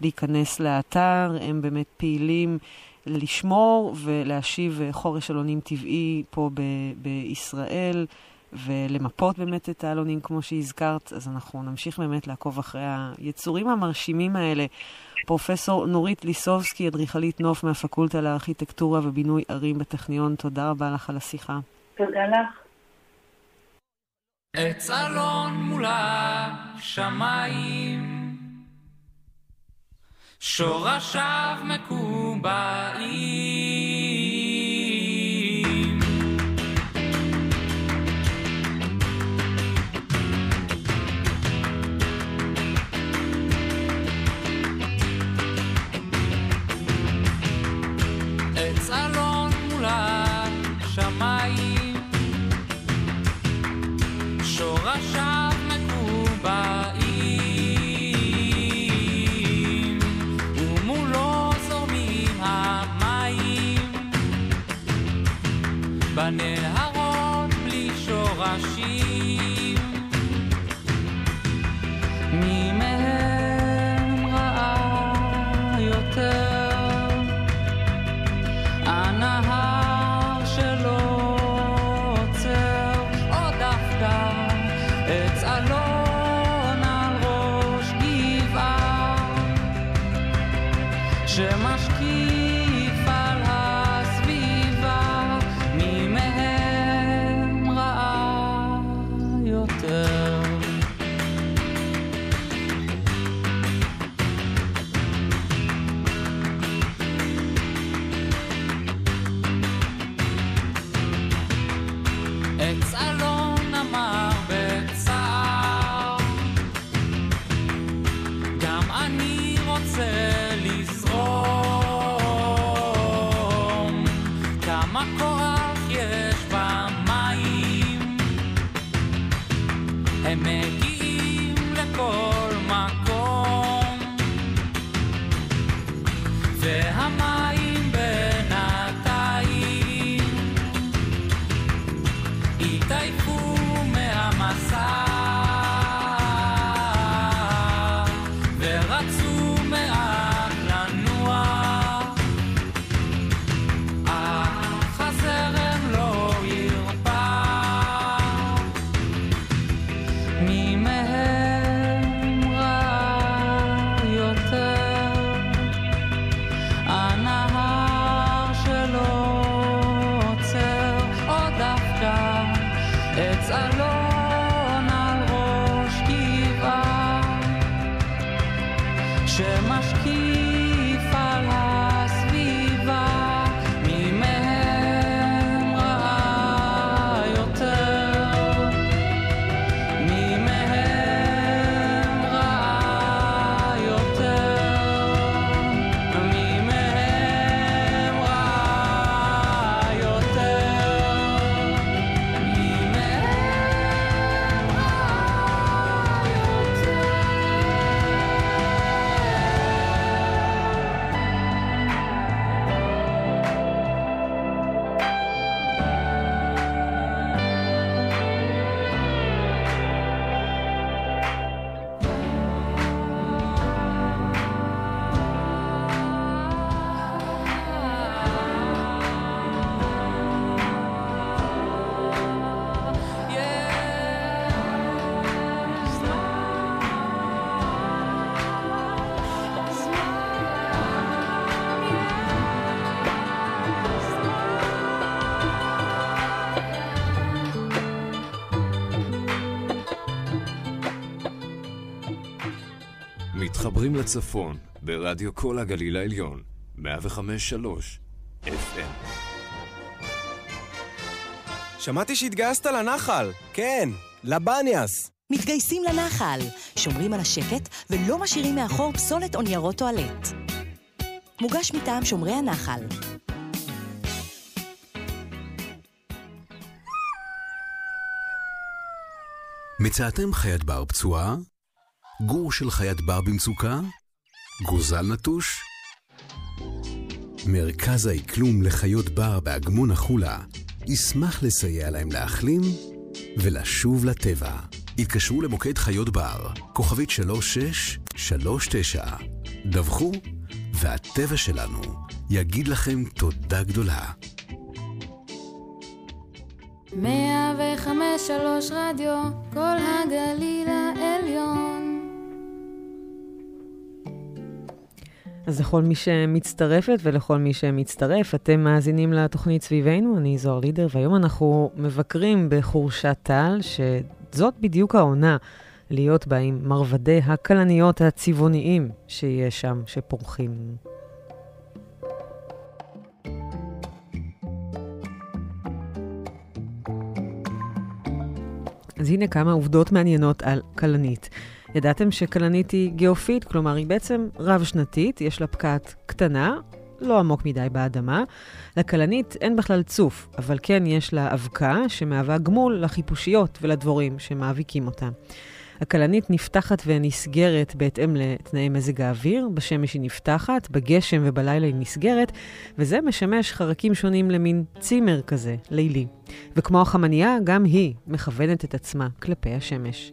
להיכנס לאתר. הם באמת פעילים לשמור ולהשיב חורש אלונים טבעי פה ב- בישראל. ולמפות באמת את העלונים כמו שהזכרת, אז אנחנו נמשיך באמת לעקוב אחרי היצורים המרשימים האלה. פרופסור נורית ליסובסקי, אדריכלית נוף מהפקולטה לארכיטקטורה ובינוי ערים בטכניון, תודה רבה לך על השיחה. תודה לך. עץ אלון מול השמיים שורשיו מקובעים. ורצו מעט לצפון ברדיו כל הגליל העליון, 105.3 FM. שמעתי שהתגייסת לנחל. כן, לבניאס. מתגייסים לנחל, שומרים על השקט ולא משאירים מאחור פסולת או ניירות טואלט. מוגש מטעם שומרי הנחל. מצאתם חיית בר פצועה? גור של חיית בר במצוקה? גוזל נטוש? מרכז האקלום לחיות בר באגמון החולה ישמח לסייע להם להחלים ולשוב לטבע. התקשרו למוקד חיות בר, כוכבית 3639. דווחו, והטבע שלנו יגיד לכם תודה גדולה. 105 שלוש רדיו, כל הגליל העליון. אז לכל מי שמצטרפת ולכל מי שמצטרף, אתם מאזינים לתוכנית סביבנו, אני זוהר לידר, והיום אנחנו מבקרים בחורשת טל, זאת בדיוק העונה להיות בה עם מרבדי הכלניות הצבעוניים שיש שם, שפורחים. אז הנה כמה עובדות מעניינות על כלנית. ידעתם שכלנית היא גיאופיט, כלומר היא בעצם רב-שנתית, יש לה פקעת קטנה, לא עמוק מדי באדמה. לכלנית אין בכלל צוף, אבל כן יש לה אבקה שמהווה גמול לחיפושיות ולדבורים שמאביקים אותה. הכלנית נפתחת ונסגרת בהתאם לתנאי מזג האוויר, בשמש היא נפתחת, בגשם ובלילה היא נסגרת, וזה משמש חרקים שונים למין צימר כזה, לילי. וכמו החמנייה, גם היא מכוונת את עצמה כלפי השמש.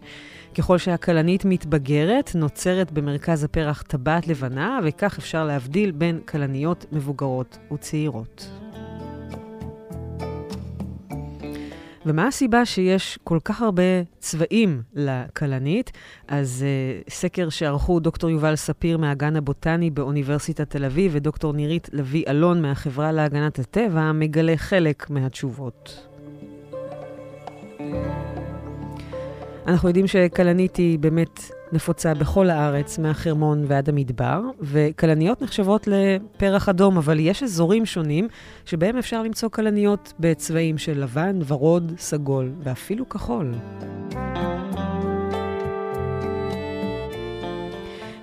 ככל שהכלנית מתבגרת, נוצרת במרכז הפרח טבעת לבנה, וכך אפשר להבדיל בין כלניות מבוגרות וצעירות. ומה הסיבה שיש כל כך הרבה צבעים לכלנית? אז uh, סקר שערכו דוקטור יובל ספיר מהגן הבוטני באוניברסיטת תל אביב ודוקטור נירית לביא אלון מהחברה להגנת הטבע מגלה חלק מהתשובות. אנחנו יודעים שכלנית היא באמת נפוצה בכל הארץ, מהחרמון ועד המדבר, וכלניות נחשבות לפרח אדום, אבל יש אזורים שונים שבהם אפשר למצוא כלניות בצבעים של לבן, ורוד, סגול ואפילו כחול.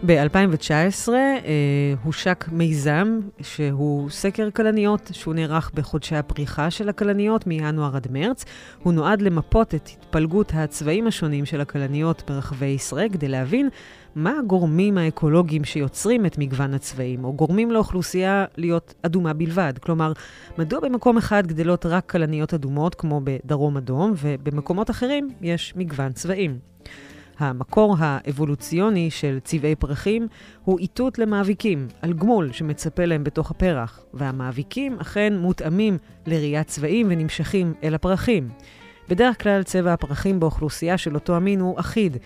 ב-2019 אה, הושק מיזם שהוא סקר כלניות, שהוא נערך בחודשי הפריחה של הכלניות מינואר עד מרץ. הוא נועד למפות את התפלגות הצבעים השונים של הכלניות ברחבי ישראל כדי להבין מה הגורמים האקולוגיים שיוצרים את מגוון הצבעים, או גורמים לאוכלוסייה להיות אדומה בלבד. כלומר, מדוע במקום אחד גדלות רק כלניות אדומות, כמו בדרום אדום, ובמקומות אחרים יש מגוון צבעים. המקור האבולוציוני של צבעי פרחים הוא איתות למאביקים, על גמול שמצפה להם בתוך הפרח, והמאביקים אכן מותאמים לראיית צבעים ונמשכים אל הפרחים. בדרך כלל צבע הפרחים באוכלוסייה של אותו המין הוא אחיד,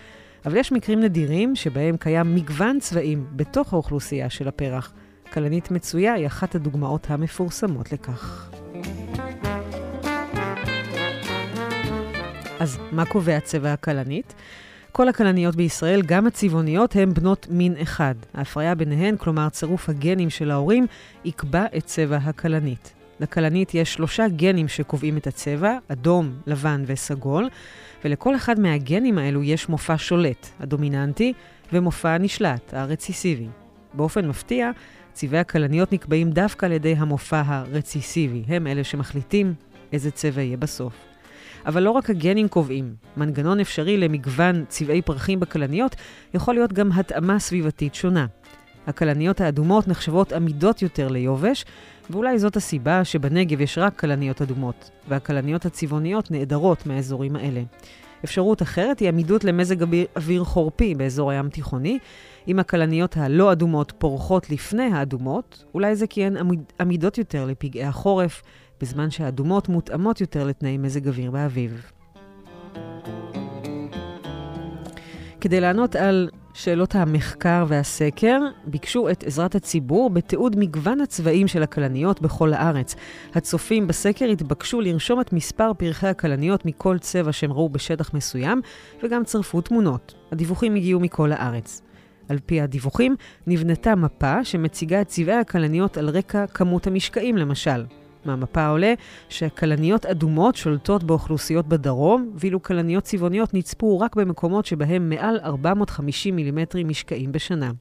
אבל יש מקרים נדירים שבהם קיים מגוון צבעים בתוך האוכלוסייה של הפרח. כלנית מצויה היא אחת הדוגמאות המפורסמות לכך. אז מה קובע צבע הכלנית? כל הכלניות בישראל, גם הצבעוניות, הן בנות מין אחד. ההפריה ביניהן, כלומר צירוף הגנים של ההורים, יקבע את צבע הכלנית. לכלנית יש שלושה גנים שקובעים את הצבע, אדום, לבן וסגול, ולכל אחד מהגנים האלו יש מופע שולט, הדומיננטי, ומופע הנשלט, הרציסיבי. באופן מפתיע, צבעי הכלניות נקבעים דווקא על ידי המופע הרציסיבי. הם אלה שמחליטים איזה צבע יהיה בסוף. אבל לא רק הגנים קובעים. מנגנון אפשרי למגוון צבעי פרחים בכלניות יכול להיות גם התאמה סביבתית שונה. הכלניות האדומות נחשבות עמידות יותר ליובש, ואולי זאת הסיבה שבנגב יש רק כלניות אדומות, והכלניות הצבעוניות נעדרות מהאזורים האלה. אפשרות אחרת היא עמידות למזג אוויר חורפי באזור הים תיכוני. אם הכלניות הלא אדומות פורחות לפני האדומות, אולי זה כי הן עמידות יותר לפגעי החורף, בזמן שהאדומות מותאמות יותר לתנאי מזג אוויר באביב. כדי לענות על שאלות המחקר והסקר, ביקשו את עזרת הציבור בתיעוד מגוון הצבעים של הכלניות בכל הארץ. הצופים בסקר התבקשו לרשום את מספר פרחי הכלניות מכל צבע שהם ראו בשטח מסוים, וגם צרפו תמונות. הדיווחים הגיעו מכל הארץ. על פי הדיווחים, נבנתה מפה שמציגה את צבעי הכלניות על רקע כמות המשקעים למשל. מהמפה עולה שכלניות אדומות שולטות באוכלוסיות בדרום, ואילו כלניות צבעוניות נצפו רק במקומות שבהם מעל 450 מילימטרים משקעים בשנה.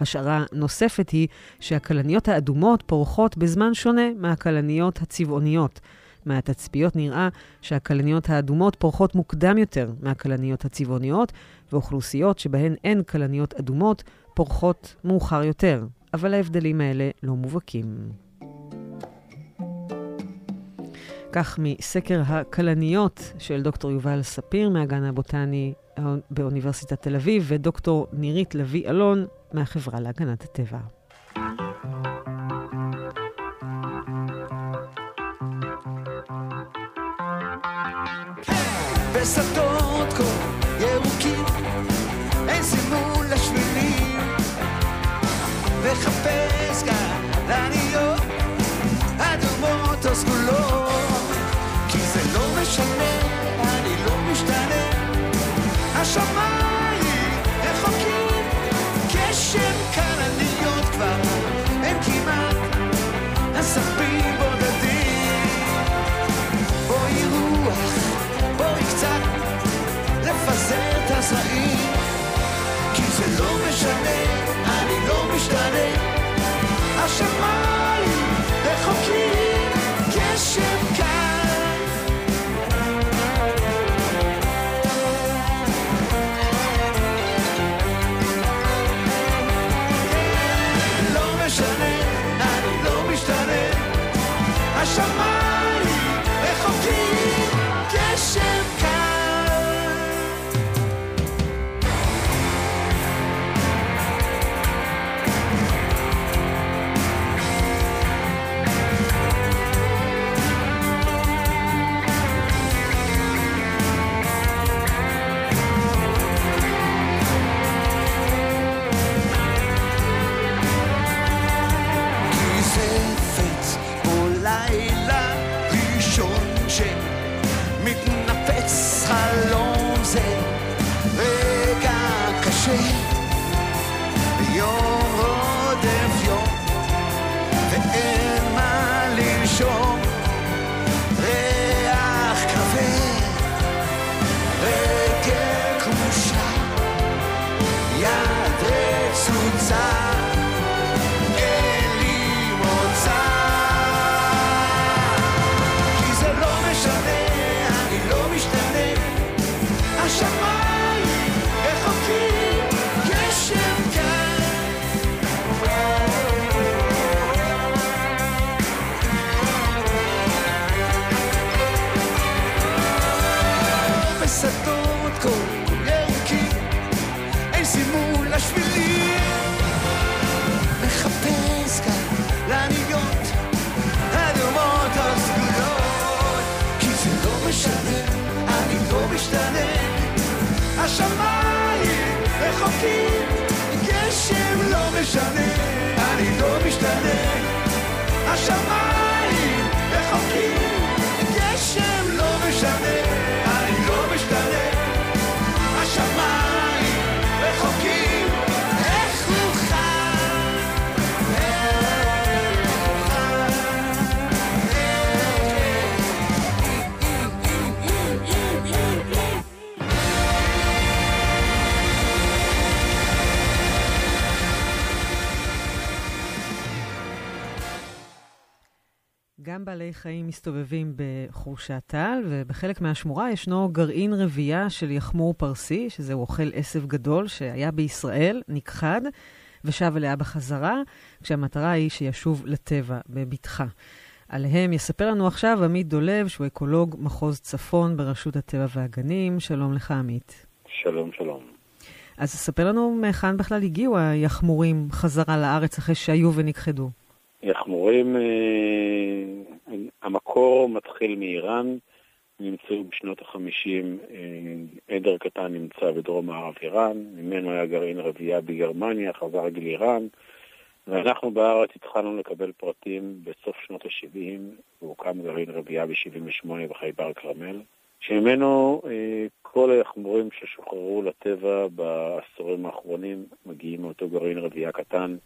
השערה נוספת היא שהכלניות האדומות פורחות בזמן שונה מהכלניות הצבעוניות. מהתצפיות נראה שהכלניות האדומות פורחות מוקדם יותר מהכלניות הצבעוניות, ואוכלוסיות שבהן אין כלניות אדומות פורחות מאוחר יותר, אבל ההבדלים האלה לא מובהקים. כך מסקר הכלניות של דוקטור יובל ספיר מהגן הבוטני באוניברסיטת תל אביב ודוקטור נירית לביא אלון מהחברה להגנת הטבע. בשדות הזרעים, כי זה לא משנה, אני לא משתנה. השמיים רחוקים, משנה, אני לא משתנה. השמיים בעלי חיים מסתובבים בחורשת טל, ובחלק מהשמורה ישנו גרעין רבייה של יחמור פרסי, שזהו אוכל עשב גדול שהיה בישראל, נכחד, ושב אליה בחזרה, כשהמטרה היא שישוב לטבע בבטחה. עליהם יספר לנו עכשיו עמית דולב, שהוא אקולוג מחוז צפון ברשות הטבע והגנים. שלום לך, עמית. שלום, שלום. אז ספר לנו מהיכן בכלל הגיעו היחמורים חזרה לארץ אחרי שהיו ונכחדו. יחמורים, אה, המקור מתחיל מאיראן, נמצאו בשנות החמישים, אה, עדר קטן נמצא בדרום מערב איראן, ממנו היה גרעין רבייה בגרמניה, חזר גיל איראן, ואנחנו בארץ התחלנו לקבל פרטים בסוף שנות ה-70, והוקם גרעין רבייה ב-78 בחייבר כרמל, שממנו אה, כל היחמורים ששוחררו לטבע בעשורים האחרונים מגיעים מאותו גרעין רבייה קטן,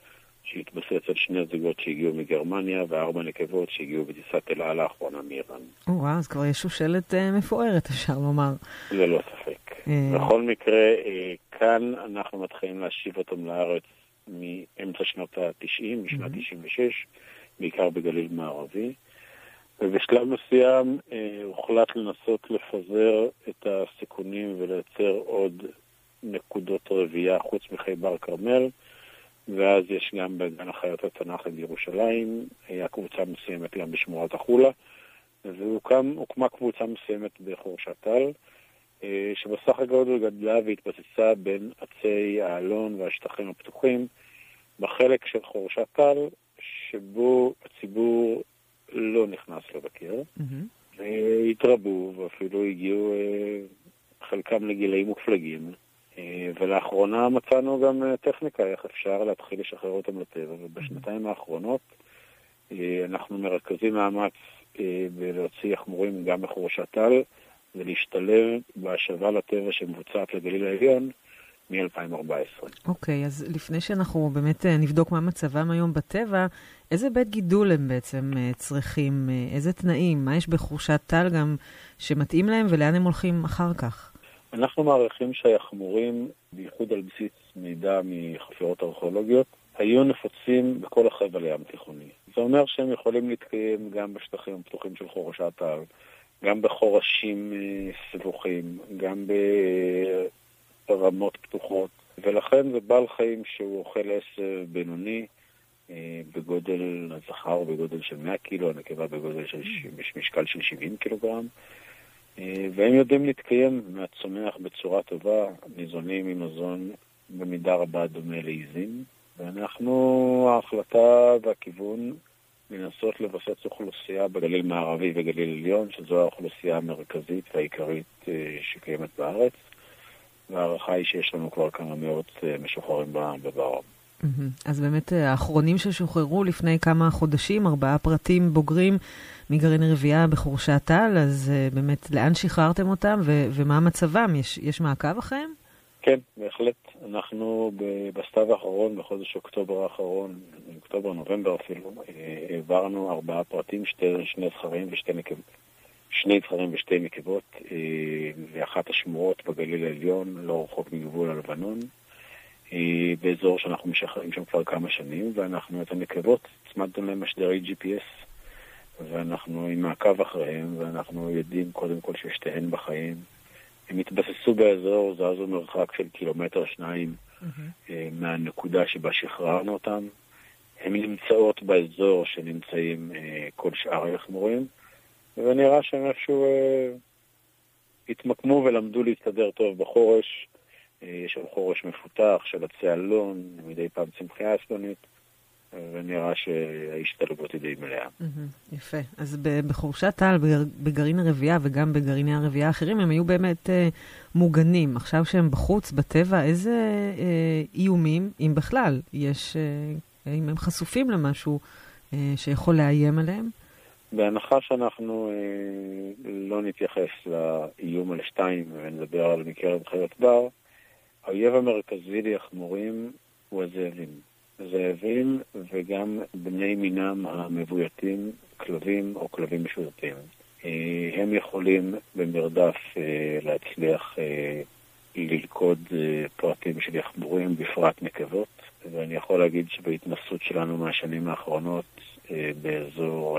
שהתבסס על שני זוגות שהגיעו מגרמניה וארבע נקבות שהגיעו בטיסת אל על האחרונה מאיראן. וואו, אז כבר יש שושלת uh, מפוארת, אפשר לומר. ללא ספק. אה, בכל מקרה, אה, כאן אנחנו מתחילים להשיב אותם לארץ מאמצע שנות ה-90, משנת 96, בעיקר בגליל מערבי. ובשלב מסוים אה, הוחלט לנסות לפזר את הסיכונים ולייצר עוד נקודות רבייה חוץ מחייבר כרמל. ואז יש גם בגן החיות התנ"ך בירושלים, היה קבוצה מסוימת גם בשמורת החולה, והוקמה קבוצה מסוימת בחורשת טל, אה, שבסך הכל גדלה והתבססה בין עצי האלון והשטחים הפתוחים, בחלק של חורשת טל, שבו הציבור לא נכנס לבקר, והתרבו ואפילו הגיעו אה, חלקם לגילאים מופלגים. אה, ולאחרונה מצאנו גם אה, טכניקה איך אפשר להתחיל לשחרר אותם לטבע, ובשנתיים האחרונות אה, אנחנו מרכזים מאמץ בלהוציא יחמורים גם בחורשת טל ולהשתלב בהשבה לטבע שמבוצעת לגליל העליון מ-2014. אוקיי, אז לפני שאנחנו באמת נבדוק מה מצבם היום בטבע, איזה בית גידול הם בעצם צריכים? איזה תנאים? מה יש בחורשת טל גם שמתאים להם ולאן הם הולכים אחר כך? אנחנו מעריכים שהיחמורים, בייחוד על בסיס מידע מחפירות ארכיאולוגיות, היו נפוצים בכל החבל הים התיכוני. זה אומר שהם יכולים להתקיים גם בשטחים הפתוחים של חורשת טל, גם בחורשים אה, סבוכים, גם ברמות פתוחות, ולכן זה בעל חיים שהוא אוכל עשר בינוני, אה, בגודל הזכר בגודל של 100 קילו, הנקבה בגודל של ש- משקל של 70 קילוגרם, והם יודעים להתקיים מהצומח בצורה טובה, ניזונים ממזון במידה רבה דומה לעיזים, ואנחנו, ההחלטה והכיוון לנסות לבסס אוכלוסייה בגליל מערבי וגליל עליון, שזו האוכלוסייה המרכזית והעיקרית אה, שקיימת בארץ, וההערכה היא שיש לנו כבר כמה מאות אה, משוחררים בדרום. אז באמת אה, האחרונים ששוחררו לפני כמה חודשים, ארבעה פרטים בוגרים מגרעין רבייה בחורשת טל, אז אה, באמת לאן שחררתם אותם ו- ומה מצבם? יש, יש מעקב אחריהם? כן, בהחלט. אנחנו בסתיו האחרון, בחודש אוקטובר האחרון, אוקטובר, נובמבר אפילו, אה, העברנו ארבעה פרטים, שתי, שני זכרים ושתי נקבות. שני זכרים ושתי נקבות, ואחת השמורות בגליל העליון, לא רחוק מגבול הלבנון, באזור שאנחנו משחררים שם כבר כמה שנים, ואנחנו את הנקבות הצמדנו להם משדרי GPS, ואנחנו עם מעקב אחריהם, ואנחנו יודעים קודם כל ששתיהן בחיים. הם התבססו באזור, זזו מרחק של קילומטר שניים אה, מהנקודה שבה שחררנו אותם. הן נמצאות באזור שנמצאים אה, כל שאר היחמורים, ונראה שהם איפשהו אה, התמקמו ולמדו להסתדר טוב בחורש. אה, יש שם חורש מפותח של עצי אלון, מדי פעם צמחייה אסלונית, ונראה שההשתלבות היא די מלאה. מהמם. יפה. אז בחורשת טל, בגר- בגרעין הרבייה וגם בגרעיני הרבייה האחרים, הם היו באמת אה, מוגנים. עכשיו שהם בחוץ, בטבע, איזה אה, איומים, אם בכלל, יש, אה, אם הם חשופים למשהו אה, שיכול לאיים עליהם? בהנחה שאנחנו אה, לא נתייחס לאיום על שתיים ונדבר על מקרב חיות בר, האויב המרכזי ליחמורים הוא הזאבים. זאבים וגם בני מינם המבויתים, כלבים או כלבים משוטטים. אה, הם יכולים במרדף אה, להצליח אה, ללכוד פרטים של יחמורים, בפרט נקבות, ואני יכול להגיד שבהתנסות שלנו מהשנים האחרונות באזור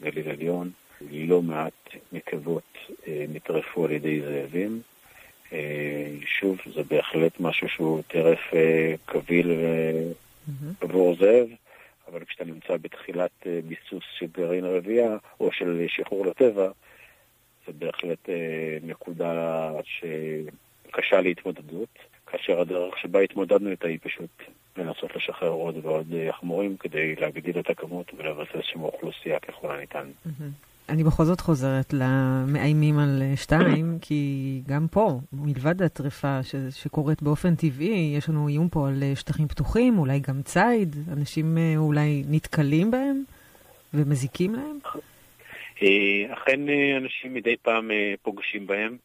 גליל עליון, לא מעט נקבות נטרפו על ידי זאבים. אה, שוב, זה בהחלט משהו שהוא טרף אה, קביל ו- עבור זאב, אבל כשאתה נמצא בתחילת אה, ביסוס של גרעין רבייה או של שחרור לטבע, זה בהחלט אה, נקודה שקשה להתמודדות, כאשר הדרך שבה התמודדנו איתה היא פשוט לנסות לשחרר עוד ועוד אה, יחמורים כדי להגדיל את הכמות ולבסס שם אוכלוסייה ככל הניתן. מהמם. אני בכל זאת חוזרת למאיימים על אה, שתיים, כי גם פה, מלבד הטרפה ש- שקורית באופן טבעי, יש לנו איום פה על אה, שטחים פתוחים, אולי גם ציד, אנשים אה, אולי נתקלים בהם ומזיקים להם? אכן אנשים מדי פעם פוגשים בהם,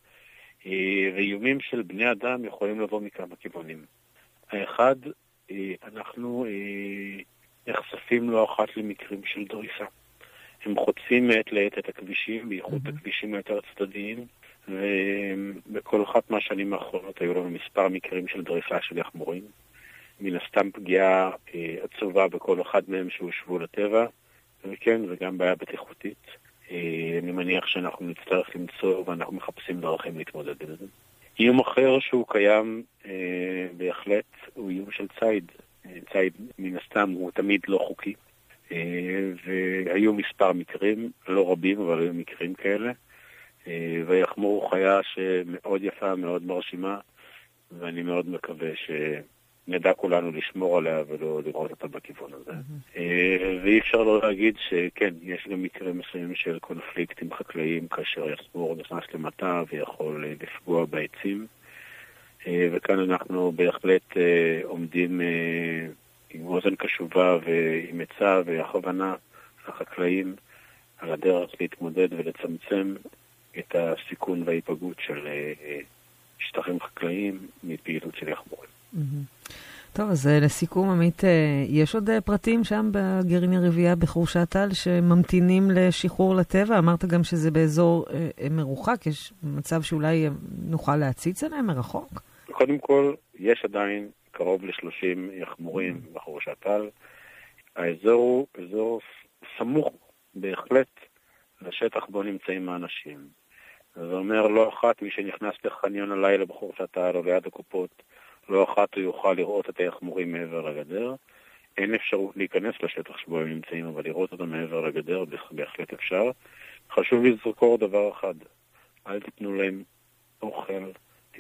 ואיומים של בני אדם יכולים לבוא מכמה כיוונים. האחד, אנחנו נחשפים לא אחת למקרים של דריסה. הם חוטפים מעת לעת את הכבישים, בייחוד את הכבישים היותר צדדיים, ובכל אחת מהשנים האחרונות היו לנו מספר מקרים של דריסה של יחמורים. מן הסתם פגיעה אה, עצובה בכל אחד מהם שהושבו לטבע, וכן, וגם בעיה בטיחותית. אה, אני מניח שאנחנו נצטרך למצוא ואנחנו מחפשים דרכים להתמודד עם זה. איום אחר שהוא קיים אה, בהחלט הוא איום של ציד. אה, ציד מן הסתם הוא תמיד לא חוקי, והיו מספר מקרים, לא רבים אבל היו מקרים כאלה, אה, ויחמור הוא חיה שמאוד יפה, מאוד מרשימה, ואני מאוד מקווה שנדע כולנו לשמור עליה ולא לראות אותה בכיוון הזה. אה, ואי אפשר לא להגיד שכן, יש גם מקרים מסוימים של קונפליקטים חקלאיים כאשר יחמור נכנס למטע ויכול אה, לפגוע בעצים. אה, וכאן אנחנו בהחלט אה, עומדים אה, עם אוזן קשובה ועם עצה והכוונה לחקלאים על הדרך להתמודד ולצמצם את הסיכון וההיפגעות של אה, אה, שטחים חקלאיים מפעילות של יחמורים. מהמם. טוב, אז אה, לסיכום, עמית, יש עוד פרטים שם בגרעין הרביעייה בחורשת טל שממתינים לשחרור לטבע? אמרת גם שזה באזור מרוחק, יש מצב שאולי נוכל להציץ עליהם מרחוק? קודם כל, יש עדיין קרוב ל-30 יחמורים בחורשת טל. האזור הוא אזור סמוך בהחלט לשטח בו נמצאים האנשים. זה אומר לא אחת מי שנכנס לחניון הלילה בחורשת טל או ליד הקופות, לא אחת הוא יוכל לראות את היחמורים מעבר לגדר. אין אפשרות להיכנס לשטח שבו הם נמצאים, אבל לראות אותם מעבר לגדר בהח- בהחלט אפשר. חשוב לזכור דבר אחד, אל תיתנו להם אוכל,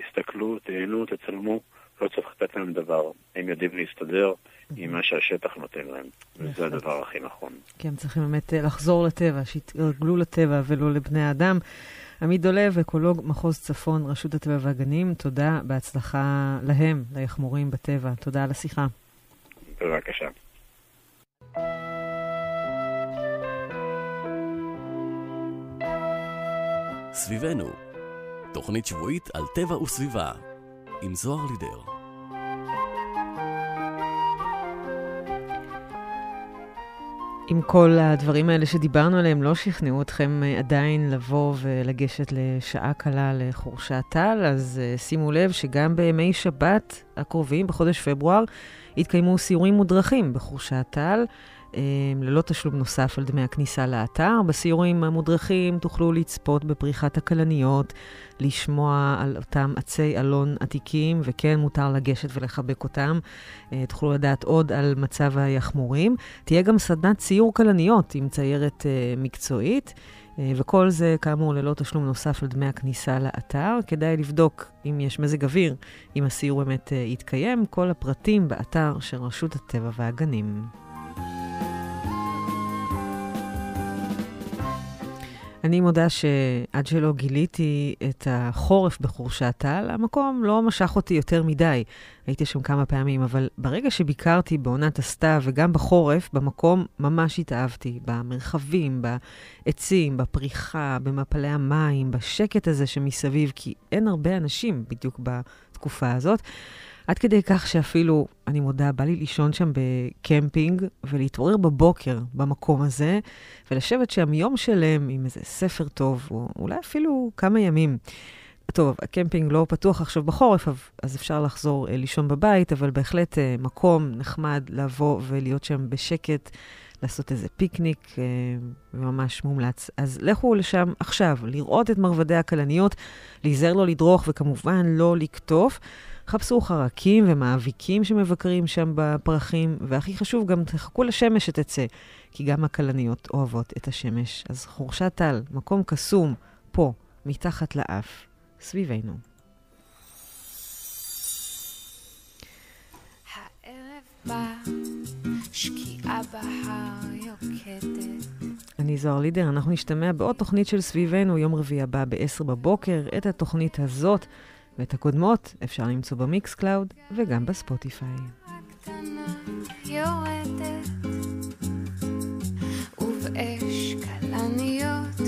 תסתכלו, תהנו, תצלמו, לא צריך לתת להם דבר. הם יודעים להסתדר עם מה שהשטח נותן להם, וזה הדבר הכי נכון. כי הם צריכים באמת אה, לחזור לטבע, שיתרגלו לטבע ולא לבני האדם. עמית דולב, אקולוג מחוז צפון, רשות הטבע והגנים, תודה, בהצלחה להם, ליחמורים בטבע. תודה על השיחה. בבקשה. סביבנו, תוכנית שבועית על טבע וסביבה, עם זוהר לידר. אם כל הדברים האלה שדיברנו עליהם לא שכנעו אתכם אה, עדיין לבוא ולגשת לשעה קלה לחורשת טל, אז uh, שימו לב שגם בימי שבת הקרובים, בחודש פברואר, יתקיימו סיורים מודרכים בחורשת טל, ללא תשלום נוסף על דמי הכניסה לאתר. בסיורים המודרכים תוכלו לצפות בפריחת הכלניות, לשמוע על אותם עצי אלון עתיקים, וכן, מותר לגשת ולחבק אותם. Uh, תוכלו לדעת עוד על מצב היחמורים. תהיה גם סדנת ציור כלניות עם ציירת uh, מקצועית, וכל זה, כאמור, ללא תשלום נוסף על דמי הכניסה לאתר. כדאי לבדוק אם יש מזג אוויר, אם הסיור באמת יתקיים. כל הפרטים באתר של רשות הטבע והגנים. אני מודה שעד שלא גיליתי את החורף בחורשת טל, המקום לא משך אותי יותר מדי. הייתי שם כמה פעמים, אבל ברגע שביקרתי בעונת הסתיו וגם בחורף, במקום ממש התאהבתי. במרחבים, בעצים, בפריחה, במפלי המים, בשקט הזה שמסביב, כי אין הרבה אנשים בדיוק בתקופה הזאת. עד כדי כך שאפילו, אני מודה, בא לי לישון שם בקמפינג ולהתעורר בבוקר במקום הזה, ולשבת שם יום שלם עם איזה ספר טוב, או אולי אפילו כמה ימים. טוב, הקמפינג לא פתוח עכשיו בחורף, אז אפשר לחזור אה, לישון בבית, אבל בהחלט אה, מקום נחמד לבוא ולהיות שם בשקט, לעשות איזה פיקניק, אה, ממש מומלץ. אז לכו לשם עכשיו, לראות את מרבדי הכלניות, להיזהר לא לדרוך וכמובן לא לקטוף. חפשו חרקים ומאביקים שמבקרים שם בפרחים, והכי חשוב, גם תחכו לשמש שתצא, כי גם הכלניות אוהבות את השמש. אז חורשת טל, מקום קסום, פה, מתחת לאף, סביבנו. הערב בא, שקיעה בהר יוקדת. אני זוהר לידר, אנחנו נשתמע בעוד תוכנית של סביבנו, יום רביעי הבא ב-10 בבוקר. את התוכנית הזאת ואת הקודמות אפשר למצוא במיקס קלאוד וגם בספוטיפיי. ובאש כלניות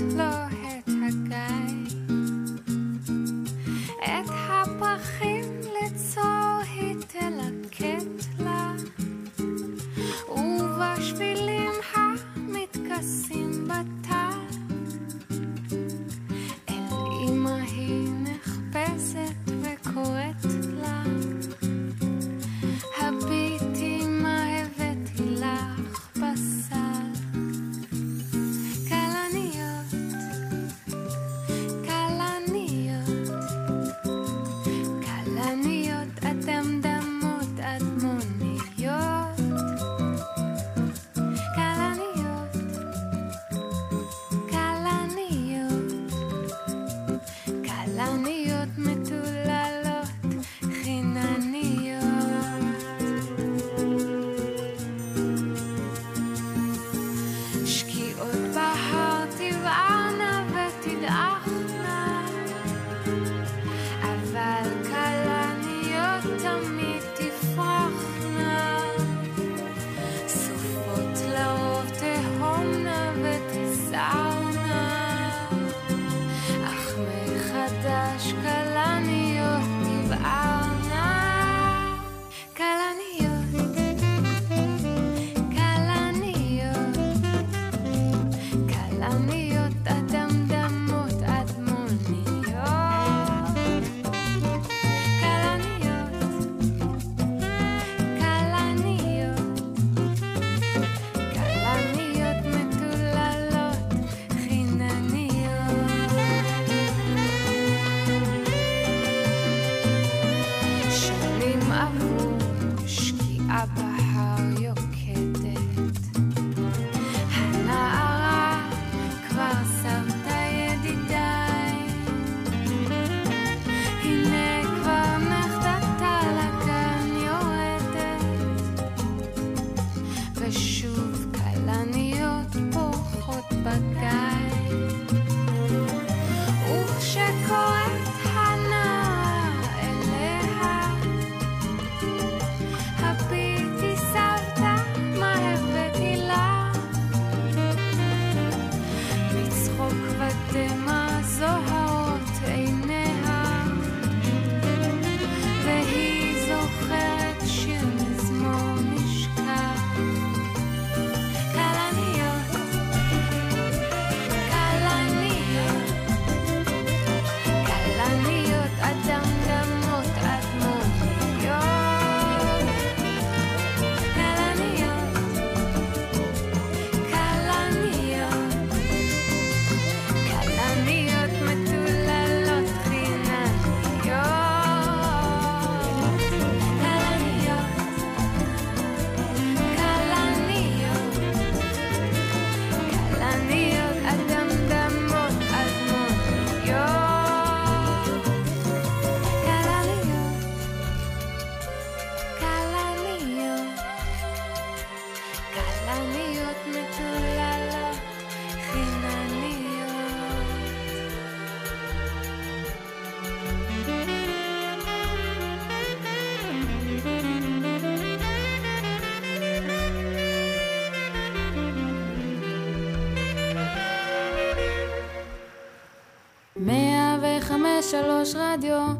המתכסים בטל, Radio.